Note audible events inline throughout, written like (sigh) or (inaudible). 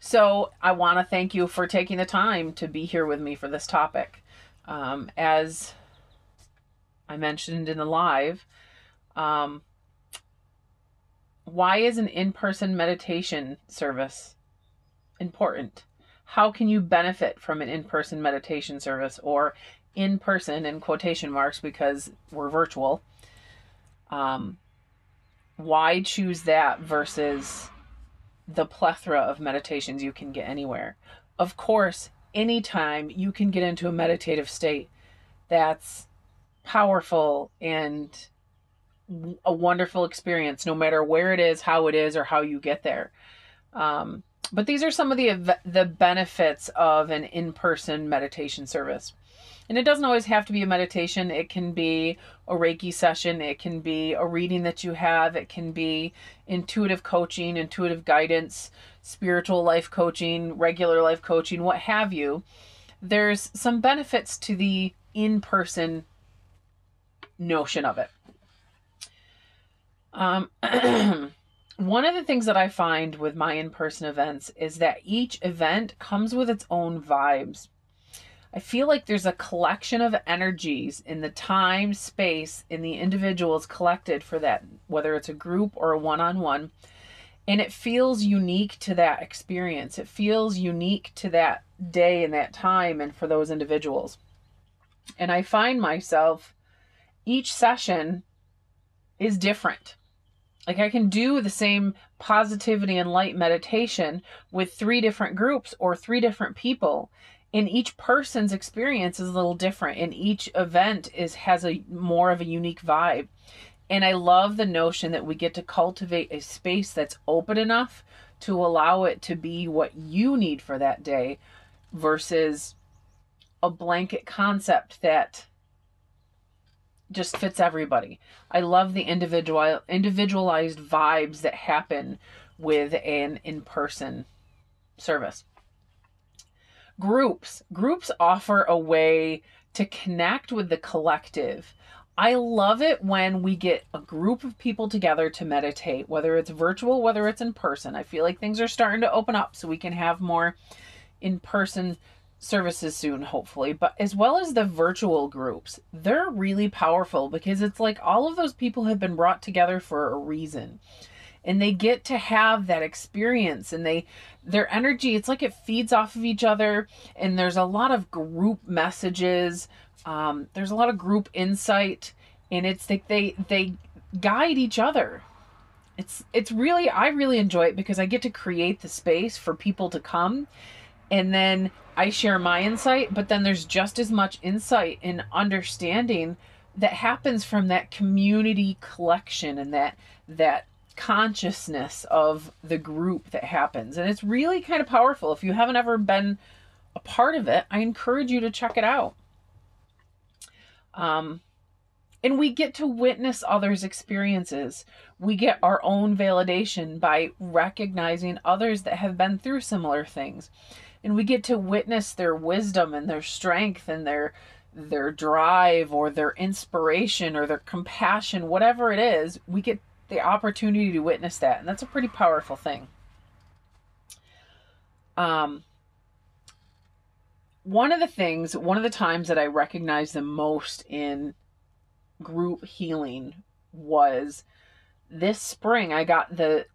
So I want to thank you for taking the time to be here with me for this topic. Um, as I mentioned in the live, um, why is an in person meditation service important? How can you benefit from an in person meditation service or in person in quotation marks because we're virtual? Um, why choose that versus the plethora of meditations you can get anywhere? Of course, anytime you can get into a meditative state that's powerful and a wonderful experience, no matter where it is, how it is, or how you get there. Um, but these are some of the the benefits of an in-person meditation service. And it doesn't always have to be a meditation. It can be a Reiki session. It can be a reading that you have. It can be intuitive coaching, intuitive guidance, spiritual life coaching, regular life coaching, what have you. There's some benefits to the in person notion of it. Um, (clears throat) one of the things that I find with my in person events is that each event comes with its own vibes. I feel like there's a collection of energies in the time, space, in the individuals collected for that, whether it's a group or a one on one. And it feels unique to that experience. It feels unique to that day and that time and for those individuals. And I find myself each session is different. Like I can do the same positivity and light meditation with three different groups or three different people. And each person's experience is a little different and each event is has a more of a unique vibe. And I love the notion that we get to cultivate a space that's open enough to allow it to be what you need for that day versus a blanket concept that just fits everybody. I love the individual individualized vibes that happen with an in-person service. Groups. Groups offer a way to connect with the collective. I love it when we get a group of people together to meditate, whether it's virtual, whether it's in person. I feel like things are starting to open up so we can have more in person services soon, hopefully, but as well as the virtual groups, they're really powerful because it's like all of those people have been brought together for a reason. And they get to have that experience and they their energy, it's like it feeds off of each other. And there's a lot of group messages. Um, there's a lot of group insight. And it's like they they guide each other. It's it's really I really enjoy it because I get to create the space for people to come and then I share my insight, but then there's just as much insight and understanding that happens from that community collection and that that consciousness of the group that happens. And it's really kind of powerful. If you haven't ever been a part of it, I encourage you to check it out. Um, and we get to witness others' experiences. We get our own validation by recognizing others that have been through similar things and we get to witness their wisdom and their strength and their their drive or their inspiration or their compassion whatever it is we get the opportunity to witness that and that's a pretty powerful thing um one of the things one of the times that i recognized the most in group healing was this spring i got the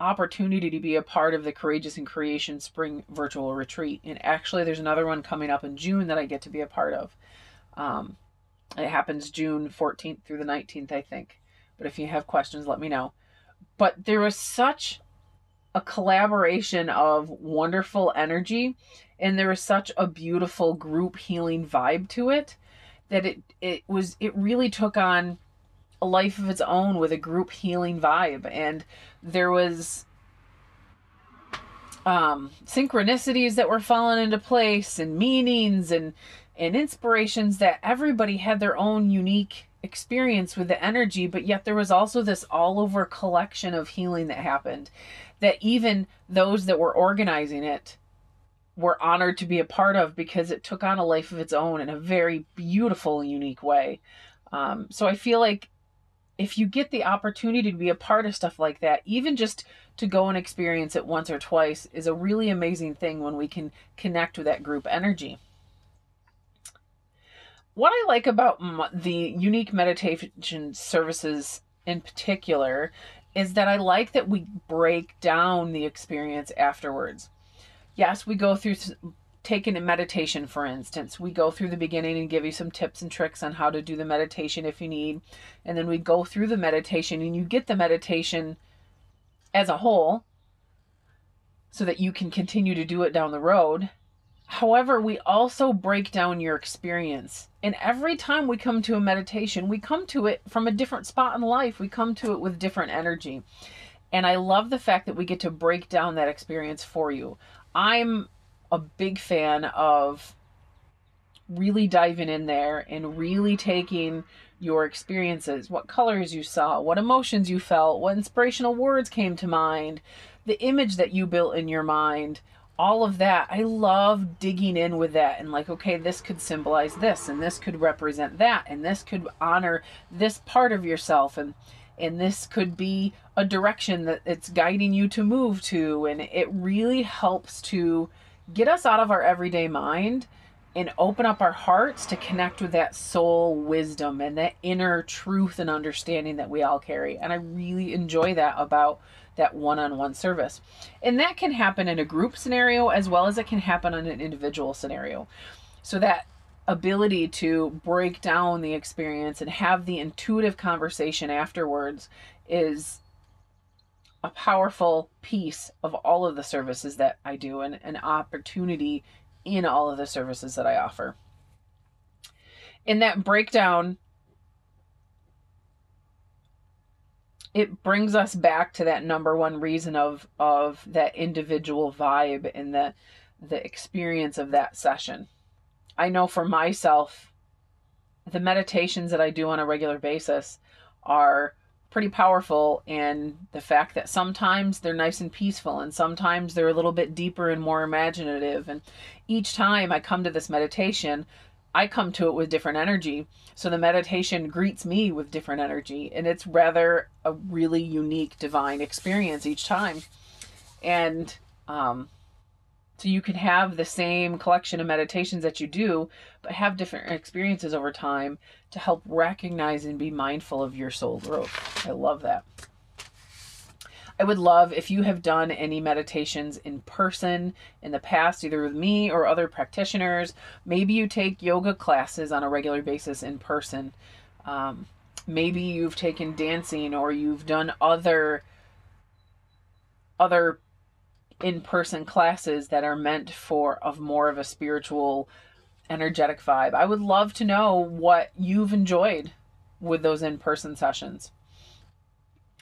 opportunity to be a part of the Courageous in Creation Spring Virtual Retreat. And actually, there's another one coming up in June that I get to be a part of. Um, it happens June 14th through the 19th, I think. But if you have questions, let me know. But there was such a collaboration of wonderful energy, and there was such a beautiful group healing vibe to it that it it was it really took on a life of its own with a group healing vibe and there was um synchronicities that were falling into place and meanings and and inspirations that everybody had their own unique experience with the energy but yet there was also this all over collection of healing that happened that even those that were organizing it were honored to be a part of because it took on a life of its own in a very beautiful unique way um, so i feel like if you get the opportunity to be a part of stuff like that, even just to go and experience it once or twice is a really amazing thing when we can connect with that group energy. What I like about the unique meditation services in particular is that I like that we break down the experience afterwards. Yes, we go through taking a meditation, for instance. We go through the beginning and give you some tips and tricks on how to do the meditation if you need. And then we go through the meditation and you get the meditation as a whole so that you can continue to do it down the road. However, we also break down your experience. And every time we come to a meditation, we come to it from a different spot in life. We come to it with different energy. And I love the fact that we get to break down that experience for you. I'm a big fan of really diving in there and really taking your experiences, what colors you saw, what emotions you felt, what inspirational words came to mind, the image that you built in your mind, all of that. I love digging in with that and like, okay, this could symbolize this and this could represent that and this could honor this part of yourself and and this could be a direction that it's guiding you to move to and it really helps to get us out of our everyday mind and open up our hearts to connect with that soul wisdom and that inner truth and understanding that we all carry. And I really enjoy that about that one on one service. And that can happen in a group scenario as well as it can happen on an individual scenario. So that ability to break down the experience and have the intuitive conversation afterwards is a powerful piece of all of the services that I do and an opportunity in all of the services that I offer. In that breakdown, it brings us back to that number one reason of of that individual vibe and the the experience of that session. I know for myself the meditations that I do on a regular basis are pretty powerful and the fact that sometimes they're nice and peaceful and sometimes they're a little bit deeper and more imaginative and each time I come to this meditation I come to it with different energy so the meditation greets me with different energy and it's rather a really unique divine experience each time and um so you can have the same collection of meditations that you do, but have different experiences over time to help recognize and be mindful of your soul growth. I love that. I would love if you have done any meditations in person in the past, either with me or other practitioners. Maybe you take yoga classes on a regular basis in person. Um, maybe you've taken dancing or you've done other other in-person classes that are meant for of more of a spiritual energetic vibe. I would love to know what you've enjoyed with those in-person sessions.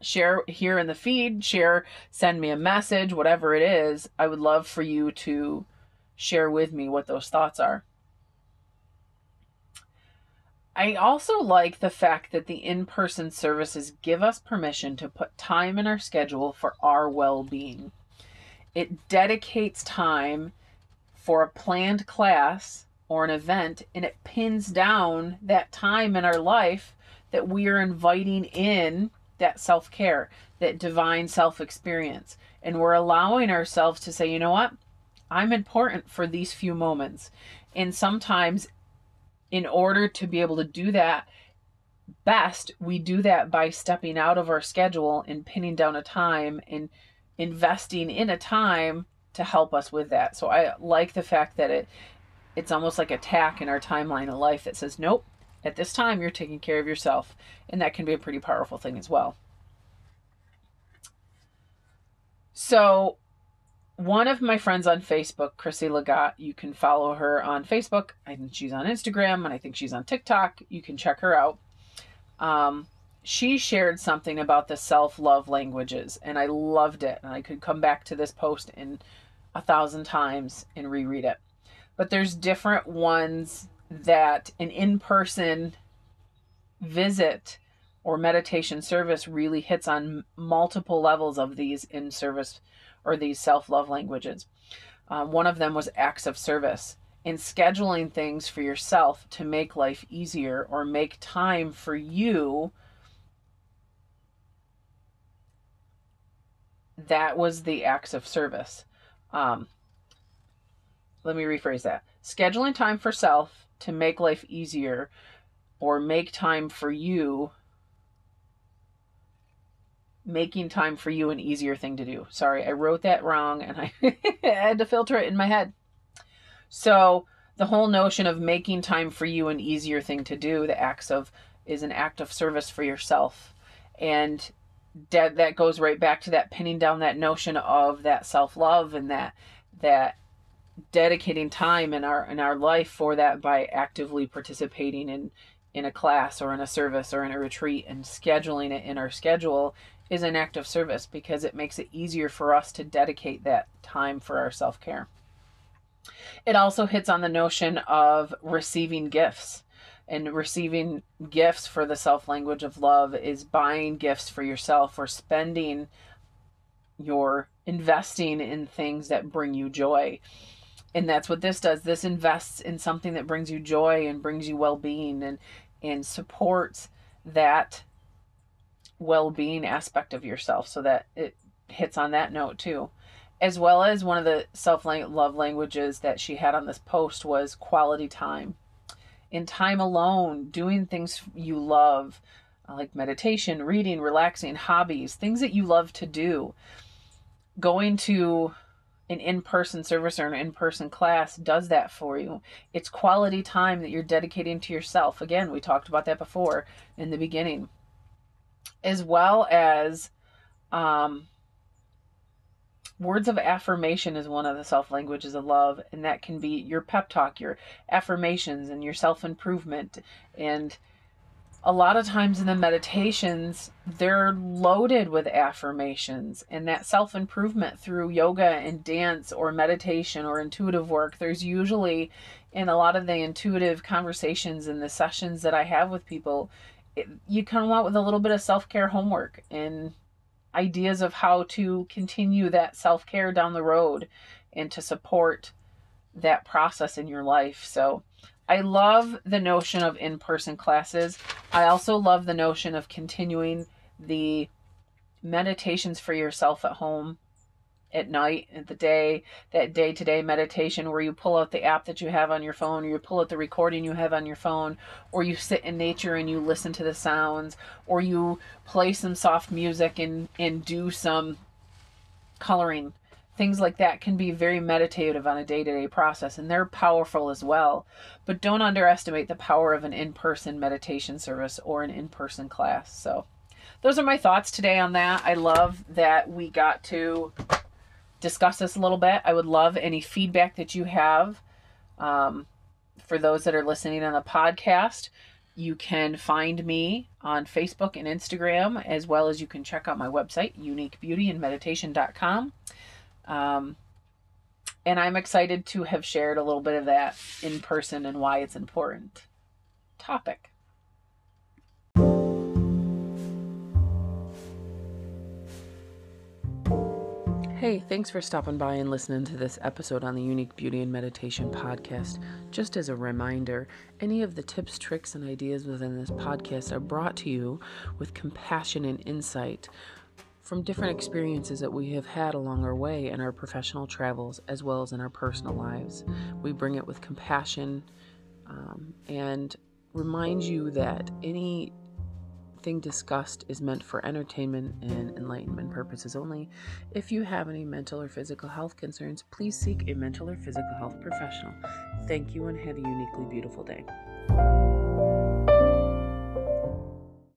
Share here in the feed, share, send me a message, whatever it is. I would love for you to share with me what those thoughts are. I also like the fact that the in person services give us permission to put time in our schedule for our well being. It dedicates time for a planned class or an event and it pins down that time in our life that we are inviting in that self care, that divine self experience. And we're allowing ourselves to say, you know what? I'm important for these few moments. And sometimes, in order to be able to do that best, we do that by stepping out of our schedule and pinning down a time and investing in a time to help us with that. So I like the fact that it it's almost like a tack in our timeline of life that says, nope, at this time you're taking care of yourself. And that can be a pretty powerful thing as well. So one of my friends on Facebook, Chrissy Lagat, you can follow her on Facebook. I think she's on Instagram and I think she's on TikTok. You can check her out. Um, she shared something about the self love languages, and I loved it. And I could come back to this post in a thousand times and reread it. But there's different ones that an in person visit or meditation service really hits on multiple levels of these in service or these self love languages. Uh, one of them was acts of service and scheduling things for yourself to make life easier or make time for you. That was the acts of service. Um, let me rephrase that. Scheduling time for self to make life easier or make time for you making time for you an easier thing to do. Sorry, I wrote that wrong and (laughs) I had to filter it in my head. So, the whole notion of making time for you an easier thing to do, the acts of is an act of service for yourself. And that that goes right back to that pinning down that notion of that self-love and that that dedicating time in our in our life for that by actively participating in in a class or in a service or in a retreat and scheduling it in our schedule is an act of service because it makes it easier for us to dedicate that time for our self-care. It also hits on the notion of receiving gifts and receiving gifts for the self language of love is buying gifts for yourself or spending your investing in things that bring you joy. And that's what this does. This invests in something that brings you joy and brings you well-being and and supports that well-being aspect of yourself so that it hits on that note too. As well as one of the self-love languages that she had on this post was quality time. In time alone doing things you love like meditation reading relaxing hobbies things that you love to do. Going to an in-person service or an in-person class does that for you. It's quality time that you're dedicating to yourself. Again we talked about that before in the beginning. As well as um, words of affirmation is one of the self languages of love and that can be your pep talk your affirmations and your self improvement and a lot of times in the meditations they're loaded with affirmations and that self improvement through yoga and dance or meditation or intuitive work there's usually in a lot of the intuitive conversations and the sessions that I have with people it, you come out with a little bit of self-care homework and ideas of how to continue that self care down the road and to support that process in your life. So I love the notion of in person classes. I also love the notion of continuing the meditations for yourself at home at night, at the day, that day to day meditation where you pull out the app that you have on your phone, or you pull out the recording you have on your phone, or you sit in nature and you listen to the sounds, or you play some soft music and, and do some coloring. Things like that can be very meditative on a day to day process, and they're powerful as well. But don't underestimate the power of an in person meditation service or an in person class. So, those are my thoughts today on that. I love that we got to discuss this a little bit. I would love any feedback that you have. Um, for those that are listening on the podcast, you can find me on Facebook and Instagram, as well as you can check out my website, uniquebeautyandmeditation.com. Um, and I'm excited to have shared a little bit of that in person and why it's important topic. Hey, thanks for stopping by and listening to this episode on the Unique Beauty and Meditation podcast. Just as a reminder, any of the tips, tricks, and ideas within this podcast are brought to you with compassion and insight from different experiences that we have had along our way in our professional travels as well as in our personal lives. We bring it with compassion um, and remind you that any thing discussed is meant for entertainment and enlightenment purposes only. If you have any mental or physical health concerns, please seek a mental or physical health professional. Thank you and have a uniquely beautiful day.